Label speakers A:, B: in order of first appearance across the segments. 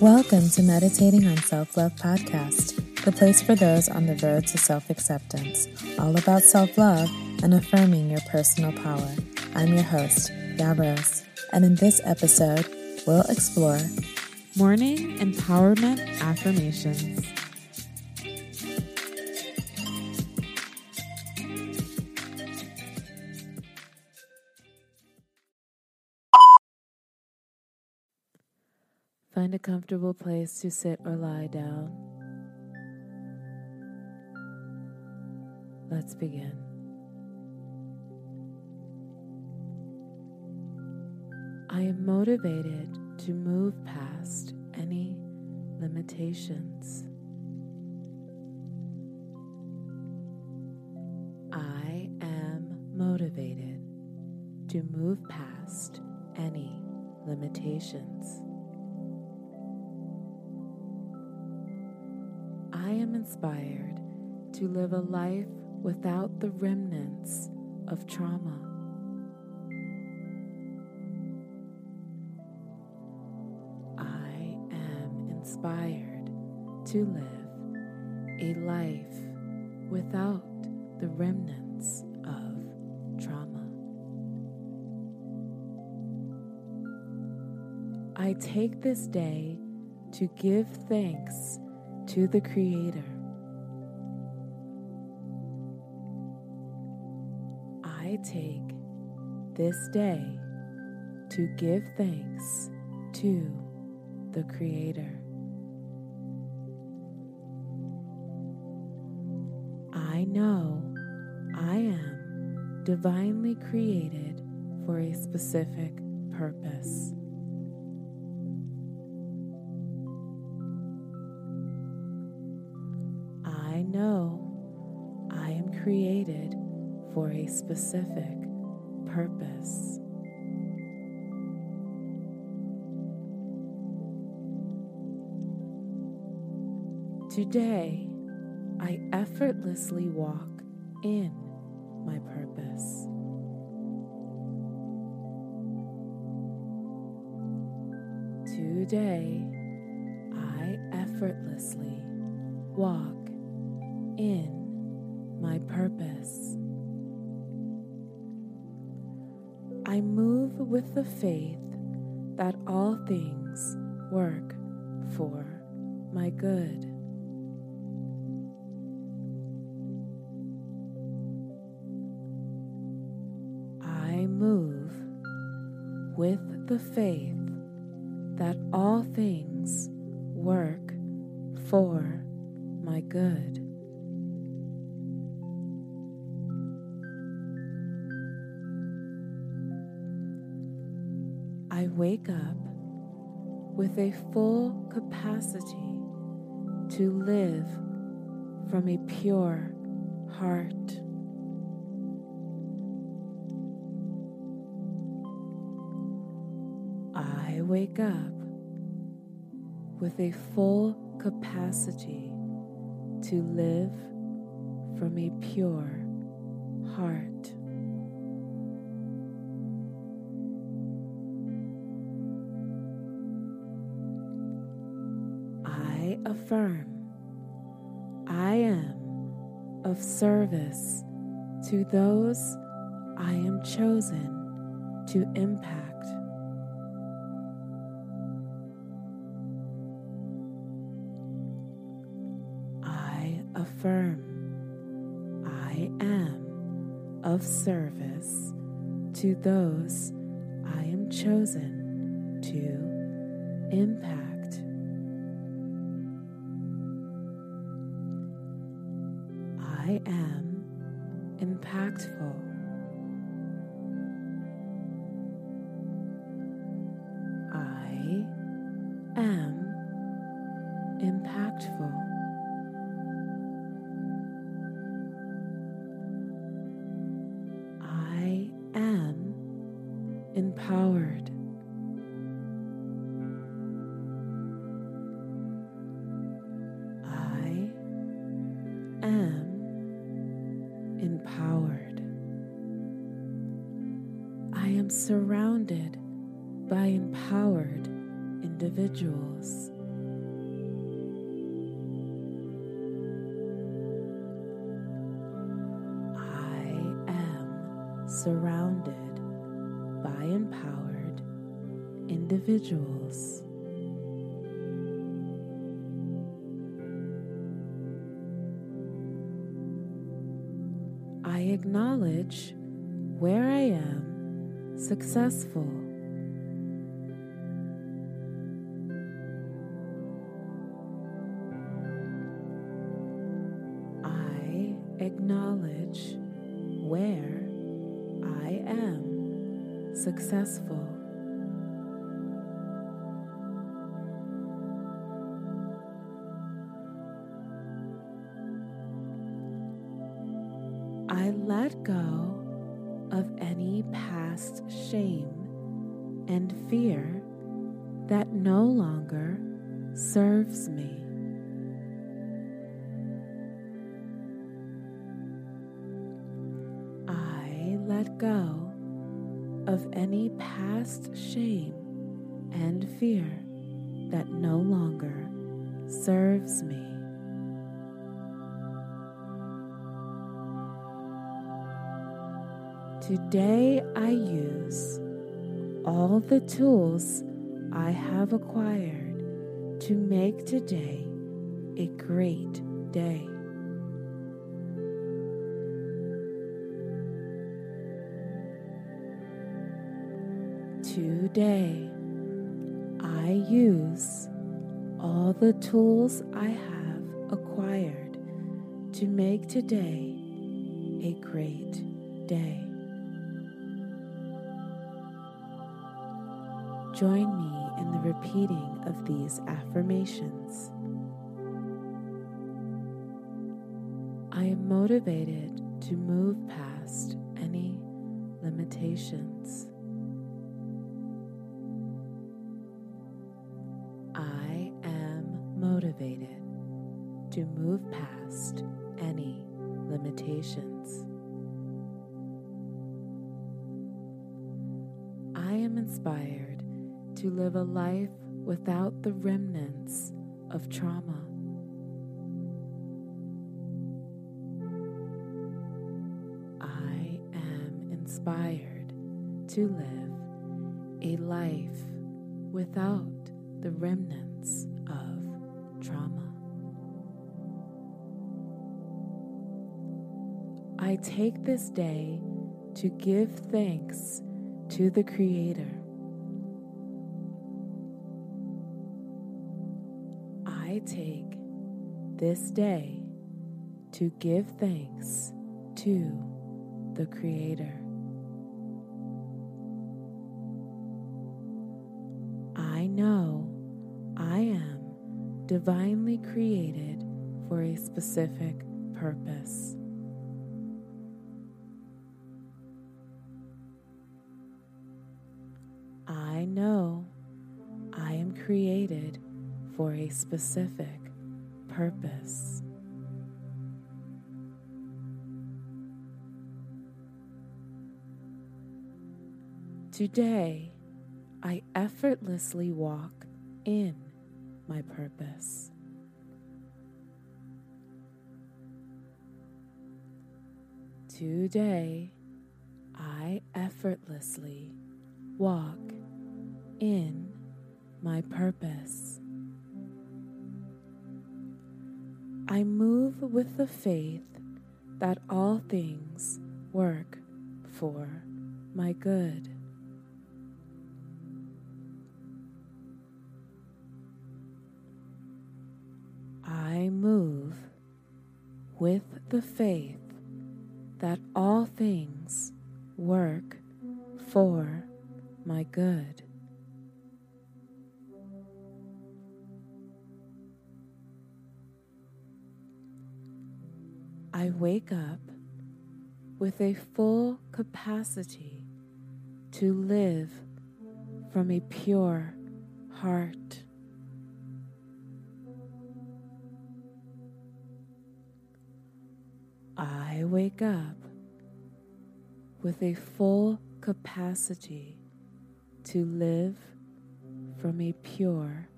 A: Welcome to Meditating on Self Love Podcast, the place for those on the road to self acceptance, all about self love and affirming your personal power. I'm your host, Yavros, and in this episode, we'll explore
B: morning empowerment affirmations. Find a comfortable place to sit or lie down. Let's begin. I am motivated to move past any limitations. I am motivated to move past any limitations. Inspired to live a life without the remnants of trauma. I am inspired to live a life without the remnants of trauma. I take this day to give thanks to the Creator. Take this day to give thanks to the Creator. I know I am divinely created for a specific purpose. I know I am created for a specific purpose. Today, I effortlessly walk in my purpose. Today, I effortlessly walk in my purpose. I move with the faith that all things work for my good. I move with the faith that all things work for my good. Wake up with a full capacity to live from a pure heart. I wake up with a full capacity to live from a pure heart. Affirm I am of service to those I am chosen to impact. I affirm I am of service to those I am chosen to impact. I am impactful. surrounded by empowered individuals. I am surrounded by empowered individuals. I acknowledge where I am successful. I acknowledge where I am successful. I let go of any past shame and fear that no longer serves me. I let go of any past shame and fear that no longer serves me. Today I use all the tools I have acquired to make today a great day. Today I use all the tools I have acquired to make today a great day. Join me in the repeating of these affirmations. I am motivated to move past any limitations. I am motivated to move past any limitations. I am inspired to live a life without the remnants of trauma. I am inspired to live a life without the remnants of trauma. I take this day to give thanks to the Creator. Take this day to give thanks to the Creator. I know I am divinely created for a specific purpose. I know I am created for a specific purpose. Today, I effortlessly walk in my purpose. Today, I effortlessly walk in my purpose. I move with the faith that all things work for my good. I move with the faith that all things work for my good. I wake up with a full capacity to live from a pure heart. I wake up with a full capacity to live from a pure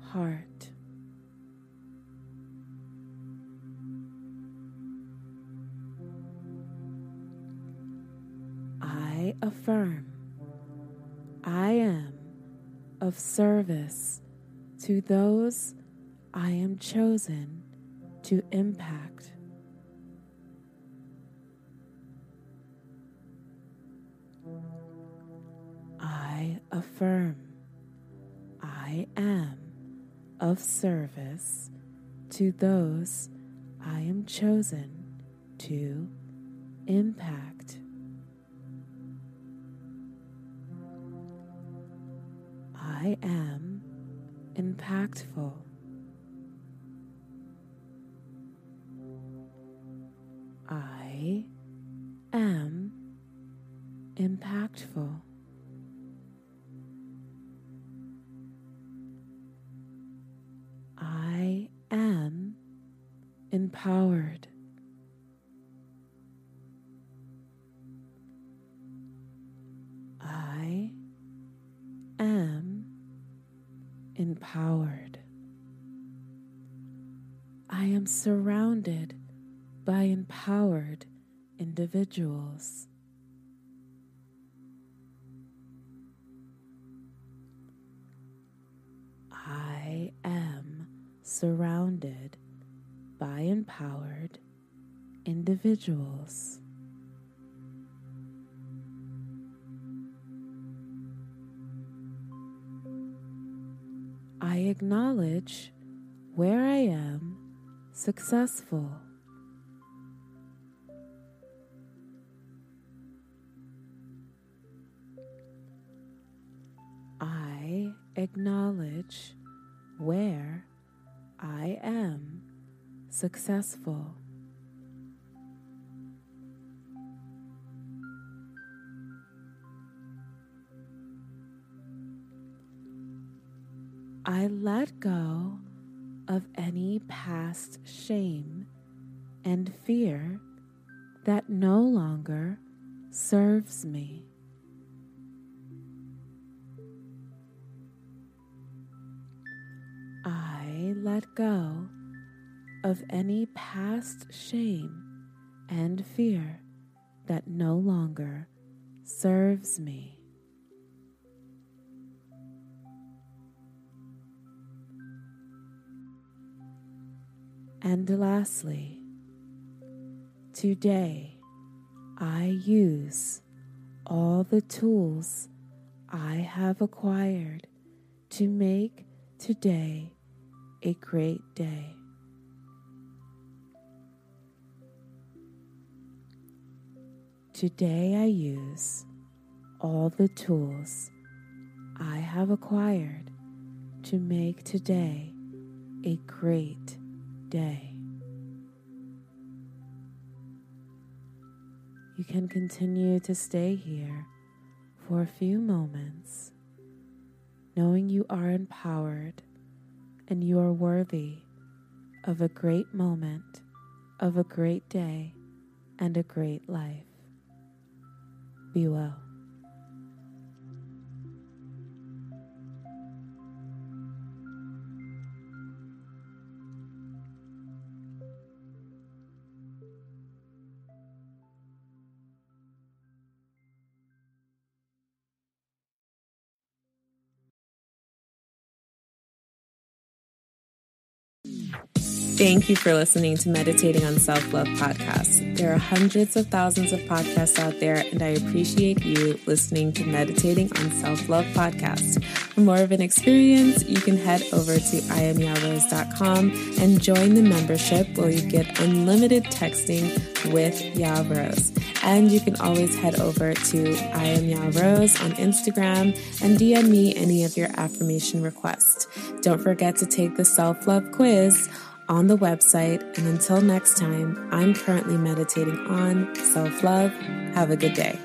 B: heart. Affirm I am of service to those I am chosen to impact. I affirm I am of service to those I am chosen to impact. I am impactful. I am impactful. I am empowered. Surrounded by empowered individuals. I am surrounded by empowered individuals. I acknowledge where I am successful. I acknowledge where I am successful. I let go of any past shame and fear that no longer serves me. I let go of any past shame and fear that no longer serves me. And lastly, today I use all the tools I have acquired to make today a great day. Today I use all the tools I have acquired to make today a great day. You can continue to stay here for a few moments, knowing you are empowered and you are worthy of a great moment, of a great day, and a great life. Be well.
A: Thank you for listening to Meditating on Self Love podcast. There are hundreds of thousands of podcasts out there, and I appreciate you listening to Meditating on Self Love podcast. For more of an experience, you can head over to iamyarose.com and join the membership where you get unlimited texting with Rose. And you can always head over to I am on Instagram and DM me any of your affirmation requests. Don't forget to take the self love quiz on the website. And until next time, I'm currently meditating on self love. Have a good day.